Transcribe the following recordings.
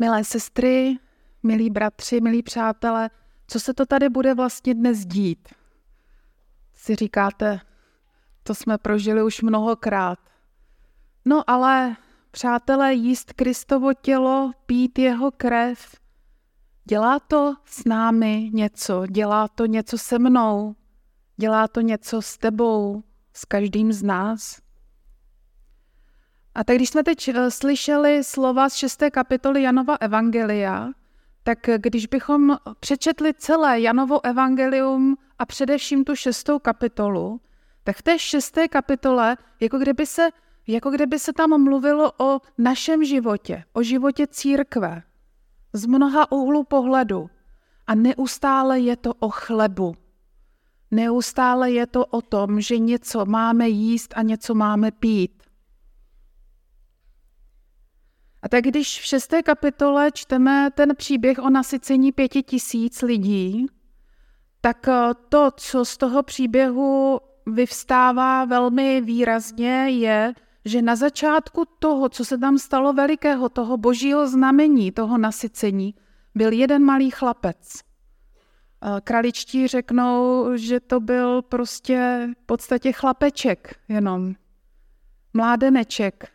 Milé sestry, milí bratři, milí přátelé, co se to tady bude vlastně dnes dít? Si říkáte, to jsme prožili už mnohokrát. No ale, přátelé, jíst Kristovo tělo, pít jeho krev, dělá to s námi něco, dělá to něco se mnou, dělá to něco s tebou, s každým z nás. A tak když jsme teď eh, slyšeli slova z 6. kapitoly Janova Evangelia, tak když bychom přečetli celé Janovo Evangelium a především tu šestou kapitolu, tak v té šesté kapitole, jako kdyby se, jako kdyby se tam mluvilo o našem životě, o životě církve, z mnoha úhlů pohledu. A neustále je to o chlebu. Neustále je to o tom, že něco máme jíst a něco máme pít. A tak když v šesté kapitole čteme ten příběh o nasycení pěti tisíc lidí, tak eh, to, co z toho příběhu vyvstává velmi výrazně, je, že na začátku toho, co se tam stalo velikého, toho božího znamení, toho nasycení, byl jeden malý chlapec. Eh, kraličtí řeknou, že to byl prostě v podstatě chlapeček jenom, mládeneček,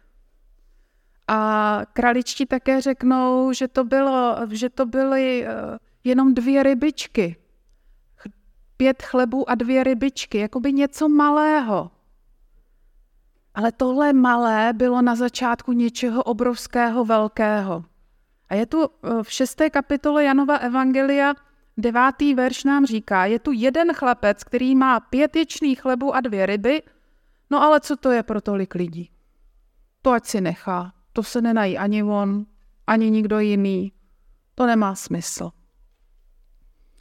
a kraličti také řeknou, že to, bylo, že to byly eh, jenom dvě rybičky. Pět chlebů a dvě rybičky, jako by něco malého. Ale tohle malé bylo na začátku něčeho obrovského, velkého. A je tu eh, v šesté kapitole Janova Evangelia, devátý verš nám říká, je tu jeden chlapec, který má pět ječných chlebů a dvě ryby, no ale co to je pro tolik lidí? To ať si nechá to se nenají ani on, ani nikdo jiný. To nemá smysl.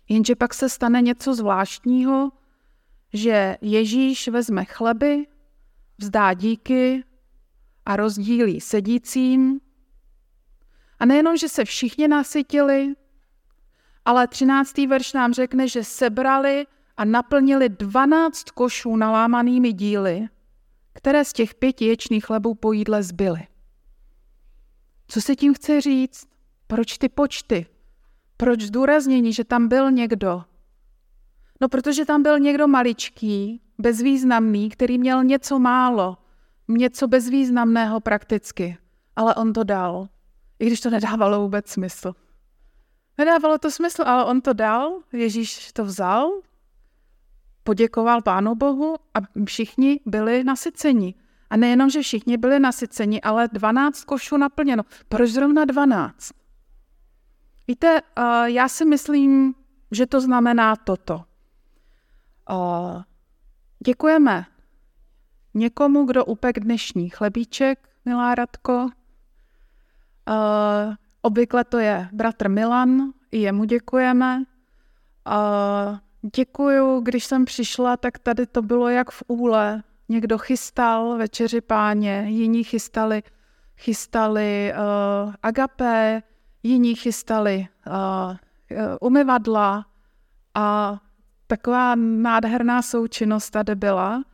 Jenže pak se stane něco zvláštního, že Ježíš vezme chleby, vzdá díky a rozdílí sedícím. A nejenom, že se všichni nasytili, ale třináctý verš nám řekne, že sebrali a naplnili dvanáct košů nalámanými díly, které z těch pěti ječných chlebů po jídle zbyly. Co se tím chce říct? Proč ty počty? Proč zdůraznění, že tam byl někdo? No, protože tam byl někdo maličký, bezvýznamný, který měl něco málo, něco bezvýznamného prakticky, ale on to dal, i když to nedávalo vůbec smysl. Nedávalo to smysl, ale on to dal, Ježíš to vzal, poděkoval Pánu Bohu a všichni byli nasyceni. A nejenom, že všichni byli nasyceni, ale 12 košů naplněno. Proč zrovna 12? Víte, já si myslím, že to znamená toto. Děkujeme někomu, kdo upek dnešní chlebíček, milá Radko. Obvykle to je bratr Milan, i jemu děkujeme. Děkuju, když jsem přišla, tak tady to bylo jak v úle. Někdo chystal večeři páně, jiní chystali, chystali uh, agapé, jiní chystali uh, umyvadla a taková nádherná součinnost tady byla.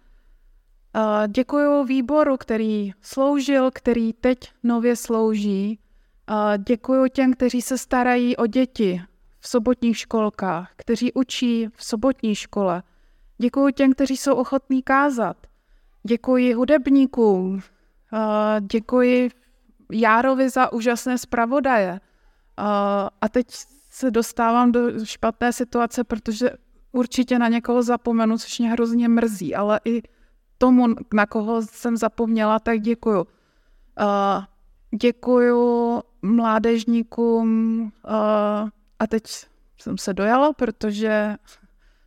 Děkuji výboru, který sloužil, který teď nově slouží. Děkuji těm, kteří se starají o děti v sobotních školkách, kteří učí v sobotní škole. Děkuji těm, kteří jsou ochotní kázat. Děkuji hudebníkům, děkuji Járovi za úžasné zpravodaje. A teď se dostávám do špatné situace, protože určitě na někoho zapomenu, což mě hrozně mrzí, ale i tomu, na koho jsem zapomněla, tak děkuju. Děkuju mládežníkům a teď jsem se dojala, protože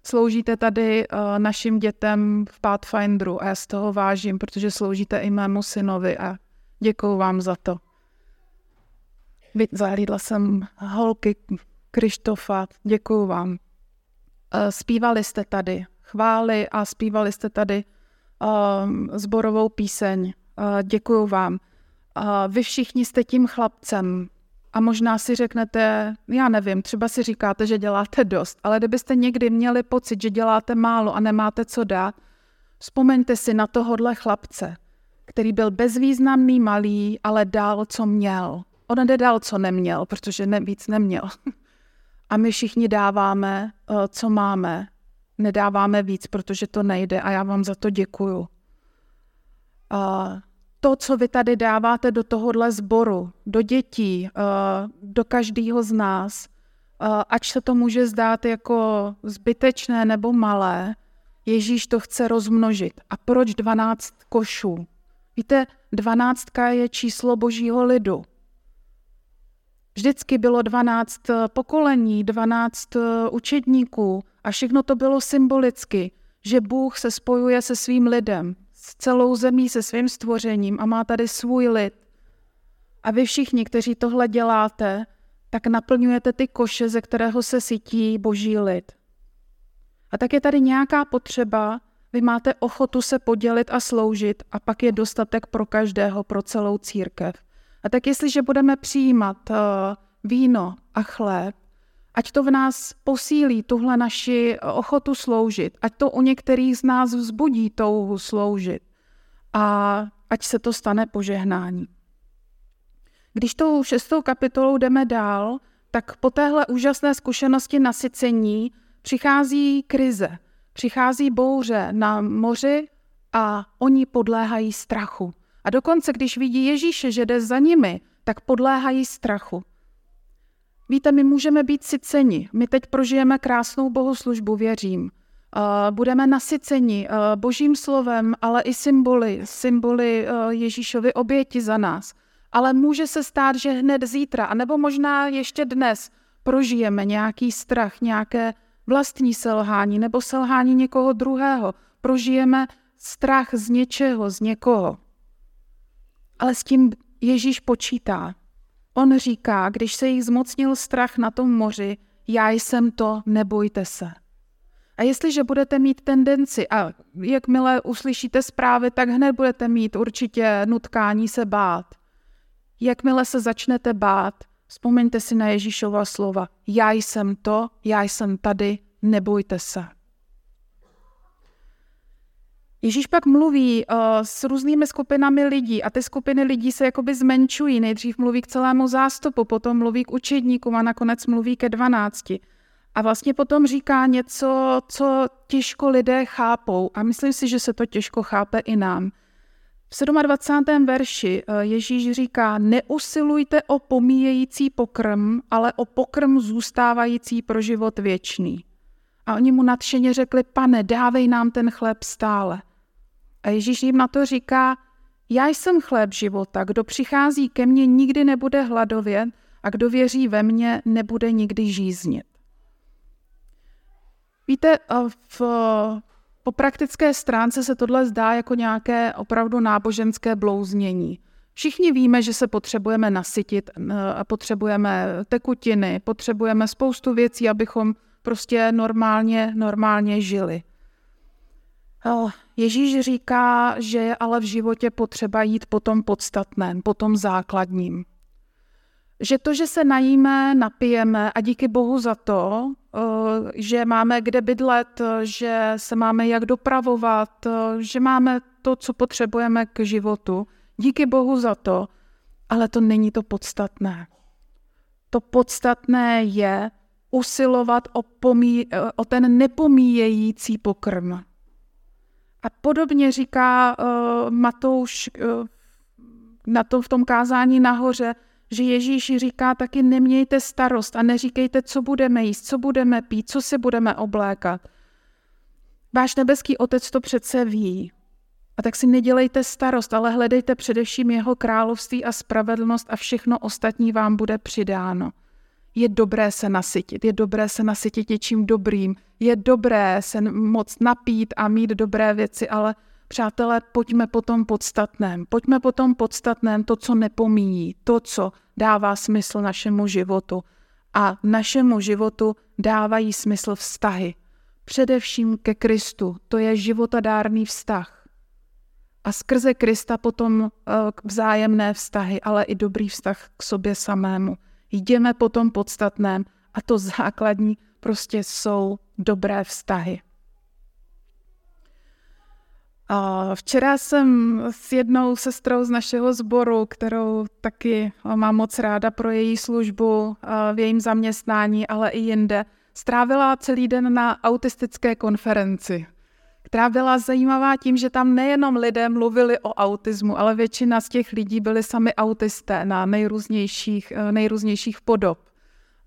Sloužíte tady uh, našim dětem v Pathfinderu a já z toho vážím, protože sloužíte i mému synovi a děkuju vám za to. Zahlídla jsem holky Krištofa, děkuju vám. Uh, zpívali jste tady chvály a zpívali jste tady uh, zborovou píseň. Uh, děkuju vám. Uh, vy všichni jste tím chlapcem, a možná si řeknete, já nevím, třeba si říkáte, že děláte dost, ale kdybyste někdy měli pocit, že děláte málo a nemáte co dát, vzpomeňte si na tohohle chlapce, který byl bezvýznamný malý, ale dal, co měl. On nedal, co neměl, protože ne, víc neměl. A my všichni dáváme, eh, co máme. Nedáváme víc, protože to nejde a já vám za to děkuju. To, co vy tady dáváte do tohohle sboru, do dětí, eh, do každého z nás, eh, ať se to může zdát jako zbytečné nebo malé, Ježíš to chce rozmnožit. A proč 12 košů? Víte, dvanáctka je číslo božího lidu. Vždycky bylo 12 eh, pokolení, 12 eh, učedníků a všechno to bylo symbolicky, že Bůh se spojuje se svým lidem, s celou zemí, se svým stvořením a má tady svůj lid. A vy všichni, kteří tohle děláte, tak naplňujete ty koše, ze kterého se sytí boží lid. A tak je tady nějaká potřeba, vy máte ochotu se podělit a sloužit a pak je dostatek pro každého, pro celou církev. A tak jestliže budeme přijímat uh, víno a chléb, ať to v nás posílí tuhle naši ochotu sloužit, ať to u některých z nás vzbudí touhu sloužit a ať se to stane požehnání. Když tou šestou kapitolou jdeme dál, tak po téhle úžasné zkušenosti nasycení přichází krize, přichází bouře na moři a oni podléhají strachu. A dokonce, když vidí Ježíše, že jde za nimi, tak podléhají strachu. Víte, my můžeme být syceni. My teď prožijeme krásnou bohoslužbu, věřím. Budeme nasyceni božím slovem, ale i symboly, symboly Ježíšovy oběti za nás. Ale může se stát, že hned zítra, anebo možná ještě dnes, prožijeme nějaký strach, nějaké vlastní selhání nebo selhání někoho druhého. Prožijeme strach z něčeho, z někoho. Ale s tím Ježíš počítá. On říká, když se jich zmocnil strach na tom moři, já jsem to, nebojte se. A jestliže budete mít tendenci, a jakmile uslyšíte zprávy, tak hned budete mít určitě nutkání se bát. Jakmile se začnete bát, Vzpomeňte si na Ježíšova slova. Já jsem to, já jsem tady, nebojte se. Ježíš pak mluví uh, s různými skupinami lidí a ty skupiny lidí se jakoby zmenšují. Nejdřív mluví k celému zástupu, potom mluví k učedníkům a nakonec mluví ke dvanácti. A vlastně potom říká něco, co těžko lidé chápou a myslím si, že se to těžko chápe i nám. V 27. verši eh, Ježíš říká, neusilujte o pomíjející pokrm, ale o pokrm zůstávající pro život věčný. A oni mu nadšeně řekli, pane, dávej nám ten chléb stále. A Ježíš jim na to říká, já jsem chléb života, kdo přichází ke mně nikdy nebude hladovět a kdo věří ve mně nebude nikdy žíznit. Víte, v po praktické stránce se tohle zdá jako nějaké opravdu náboženské blouznění. Všichni víme, že se potřebujeme nasytit, a potřebujeme tekutiny, potřebujeme spoustu věcí, abychom prostě normálně, normálně žili. Ježíš říká, že je ale v životě potřeba jít po tom podstatném, po tom základním že to, že se najíme, napijeme a díky Bohu za to, eh, že máme kde bydlet, že se máme jak dopravovat, eh, že máme to, co potřebujeme k životu. Díky Bohu za to, ale to není to podstatné. To podstatné je usilovat o, pomí, eh, o ten nepomíjející pokrm. A podobně říká uh, Matouš uh, na to v tom kázání nahoře, že Ježíš říká taky nemějte starost a neříkejte, co budeme jíst, co budeme pít, co si budeme oblékat. Váš nebeský otec to přece ví. A tak si nedělejte starost, ale hledejte především jeho království a spravedlnost a všechno ostatní vám bude přidáno. Je dobré se nasytit, je dobré se nasytit něčím dobrým, je dobré se moc napít a mít dobré věci, ale Přátelé, pojďme po tom podstatném. Pojďme po tom podstatném, to, co nepomíjí, to, co dává smysl našemu životu. A našemu životu dávají smysl vztahy. Především ke Kristu. To je životadárný vztah. A skrze Krista potom uh, vzájemné vztahy, ale i dobrý vztah k sobě samému. Jdeme po tom podstatném a to základní prostě jsou dobré vztahy. Včera jsem s jednou sestrou z našeho sboru, kterou taky mám moc ráda pro její službu v jejím zaměstnání, ale i jinde, strávila celý den na autistické konferenci, která byla zajímavá tím, že tam nejenom lidé mluvili o autismu, ale většina z těch lidí byli sami autisté na nejrůznějších, nejrůznějších podob.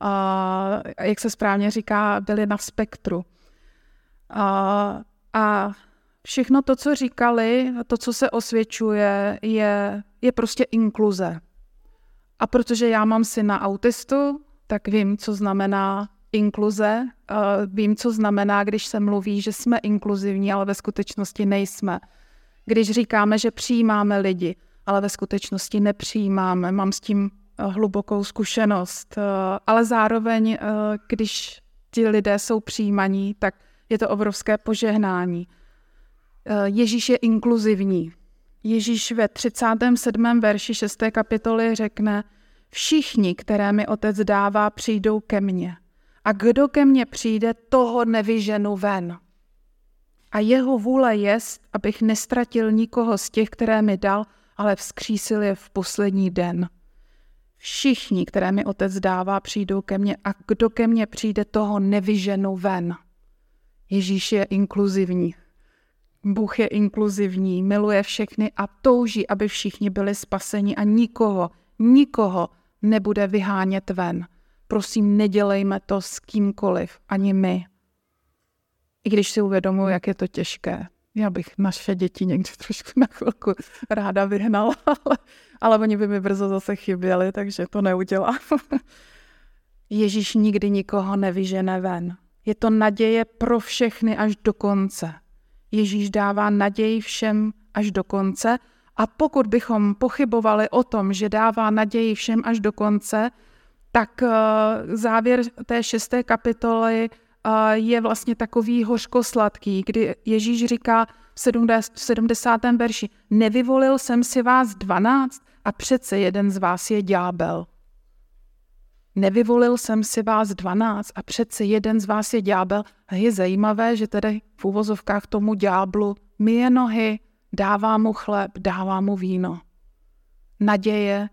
A, jak se správně říká, byli na spektru. A, a všechno to, co říkali, to, co se osvědčuje, je, je prostě inkluze. A protože já mám syna autistu, tak vím, co znamená inkluze. Vím, co znamená, když se mluví, že jsme inkluzivní, ale ve skutečnosti nejsme. Když říkáme, že přijímáme lidi, ale ve skutečnosti nepřijímáme. Mám s tím eh, hlubokou zkušenost. Eh, ale zároveň, eh, když ti lidé jsou přijímaní, tak je to obrovské požehnání. Ježíš je inkluzivní. Ježíš ve 37. verši 6. kapitoly řekne, všichni, které mi otec dává, přijdou ke mně. A kdo ke mně přijde, toho nevyženu ven. A jeho vůle je, abych nestratil nikoho z těch, které mi dal, ale vzkřísil je v poslední den. Všichni, které mi otec dává, přijdou ke mně a kdo ke mně přijde, toho nevyženu ven. Ježíš je inkluzivní. Bůh je inkluzivní, miluje všechny a touží, aby všichni byli spaseni a nikoho, nikoho nebude vyhánět ven. Prosím, nedělejme to s kýmkoliv, ani my. I když si uvědomuji, jak je to těžké. Já bych naše děti někdy trošku na chvilku ráda vyhnala, ale, ale oni by mi brzo zase chyběli, takže to neudělám. Ježíš nikdy nikoho nevyžene ven. Je to naděje pro všechny až do konce. Ježíš dává naději všem až do konce a pokud bychom pochybovali o tom, že dává naději všem až do konce, tak eh, závěr té šesté kapitoly eh, je vlastně takový hořkosladký, kdy Ježíš říká v 70. verši, nevyvolil jsem si vás dvanáct a přece jeden z vás je ďábel. Nevyvolil jsem si vás dvanáct a přece jeden z vás je ďábel. A je zajímavé, že tedy v úvozovkách tomu ďáblu myje nohy, dává mu chléb, dává mu víno. Naděje,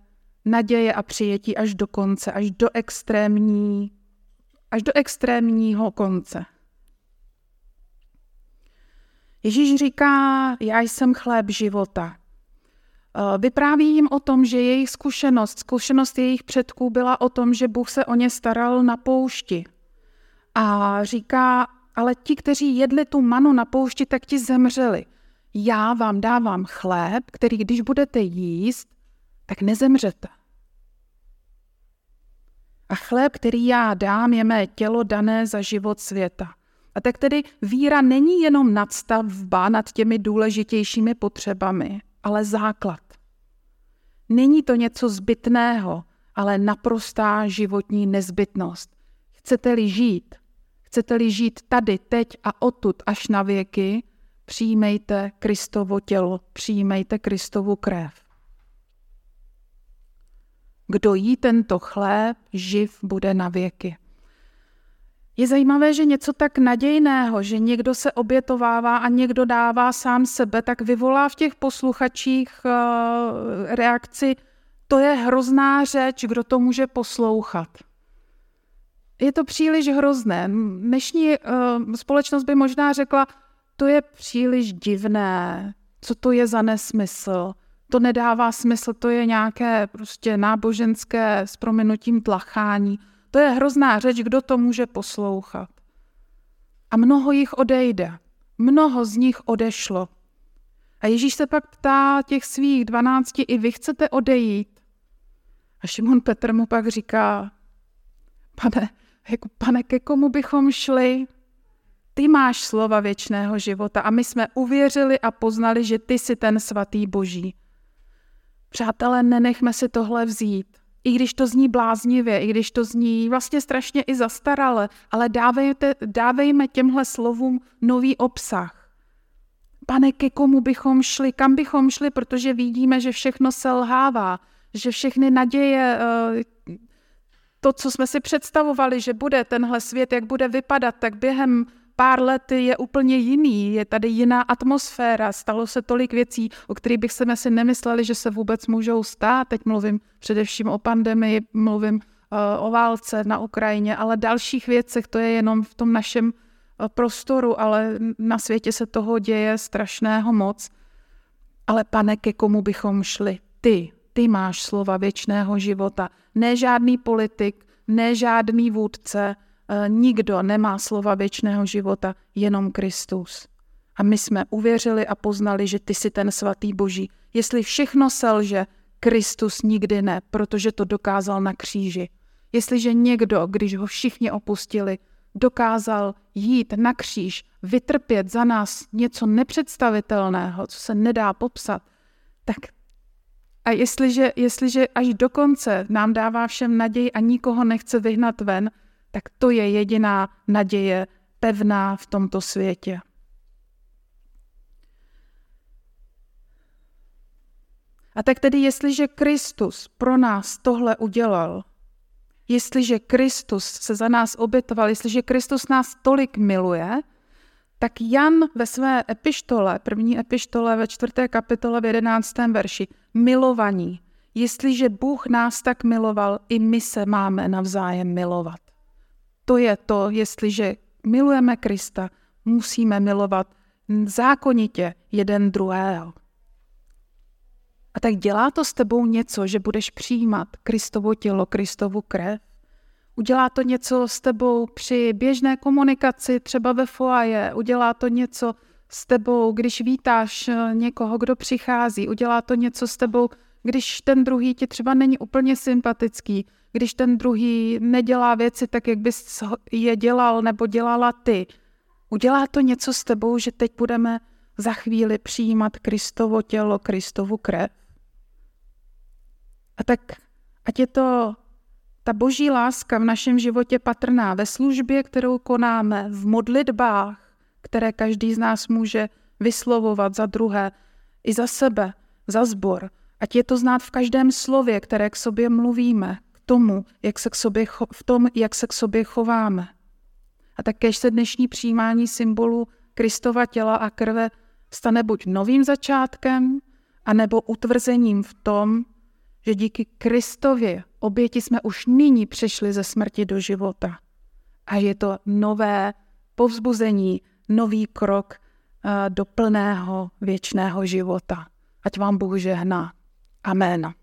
naděje a přijetí až do konce, až do extrémní, až do extrémního konce. Ježíš říká, já jsem chléb života. Eh, vypráví jim o tom, že jejich zkušenost, zkušenost jejich předků byla o tom, že Bůh se o ně staral na poušti. A říká, ale ti, kteří jedli tu manu na poušti, tak ti zemřeli. Já vám dávám chléb, který když budete jíst, tak nezemřete. A chléb, který já dám, je mé tělo dané za život světa. A tak tedy víra není jenom nadstavba nad těmi důležitějšími potřebami, ale základ. Není to něco zbytného, ale naprostá životní nezbytnost. Chcete-li žít, chcete-li žít tady, teď a odtud až na věky, přijmejte Kristovo tělo, přijmejte Kristovu krev. Kdo jí tento chléb, živ bude na věky. Je zajímavé, že něco tak nadějného, že někdo se obětovává a někdo dává sám sebe, tak vyvolá v těch posluchačích uh, reakci, to je hrozná řeč, kdo to může poslouchat. Je to příliš hrozné. Dnešní uh, společnost by možná řekla, to je příliš divné, co to je za nesmysl to nedává smysl, to je nějaké prostě náboženské s prominutím tlachání. To je hrozná řeč, kdo to může poslouchat. A mnoho jich odejde. Mnoho z nich odešlo. A Ježíš se pak ptá těch svých dvanácti, i vy chcete odejít? A Šimon Petr mu pak říká, pane, jako, pane, ke komu bychom šli? Ty máš slova věčného života a my jsme uvěřili a poznali, že ty jsi ten svatý boží. Přátelé, nenechme si tohle vzít. I když to zní bláznivě, i když to zní vlastně strašně i zastarale, ale dávejte, dávejme těmhle slovům nový obsah. Pane, ke komu bychom šli, kam bychom šli, protože vidíme, že všechno selhává, že všechny naděje, eh, to, co jsme si představovali, že bude tenhle svět, jak bude vypadat, tak během pár let je úplně jiný, je tady jiná atmosféra, stalo se tolik věcí, o kterých bych se asi nemysleli, že se vůbec můžou stát. Teď mluvím především o pandemii, mluvím uh, o válce na Ukrajině, ale dalších věcech, to je jenom v tom našem uh, prostoru, ale na světě se toho děje strašného moc. Ale pane, ke komu bychom šli? Ty, ty máš slova věčného života. Ne žádný politik, ne žádný vůdce, eh, nikdo nemá slova věčného života, jenom Kristus. A my jsme uvěřili a poznali, že ty jsi ten svatý boží. Jestli všechno selže, Kristus nikdy ne, protože to dokázal na kříži. Jestliže někdo, když ho všichni opustili, dokázal jít na kříž, vytrpět za nás něco nepředstavitelného, co se nedá popsat, tak a jestliže, jestliže až do konce nám dává všem naději a nikoho nechce vyhnat ven, tak to je jediná naděje pevná v tomto světě. A tak tedy, jestliže Kristus pro nás tohle udělal, jestliže Kristus se za nás obětoval, jestliže Kristus nás tolik miluje, tak Jan ve své epištole, první epištole ve čtvrté kapitole v jedenáctém verši, milovaní, jestliže Bůh nás tak miloval, i my se máme navzájem milovat. To je to, jestliže milujeme Krista, musíme milovat zákonitě jeden druhého. A tak dělá to s tebou něco, že budeš přijímat Kristovo tělo, Kristovu krev? Udělá to něco s tebou při běžné komunikaci, třeba ve foaje, udělá to něco s tebou, když vítáš eh, někoho, kdo přichází, udělá to něco s tebou, když ten druhý ti třeba není úplně sympatický, když ten druhý nedělá věci tak, jak bys je dělal nebo dělala ty. Udělá to něco s tebou, že teď budeme za chvíli přijímat Kristovo tělo, Kristovu krev? A tak ať je to ta boží láska v našem životě patrná ve službě, kterou konáme, v modlitbách, které každý z nás může vyslovovat za druhé, i za sebe, za zbor. Ať je to znát v každém slově, které k sobě mluvíme, tomu, jak se k sobě, v tom, jak se k sobě chováme. A také se dnešní přijímání symbolu Kristova těla a krve stane buď novým začátkem, anebo utvrzením v tom, že díky Kristově oběti jsme už nyní přešli ze smrti do života. A je to nové povzbuzení, nový krok eh, do plného věčného života. Ať vám Bůh žehná. Amen.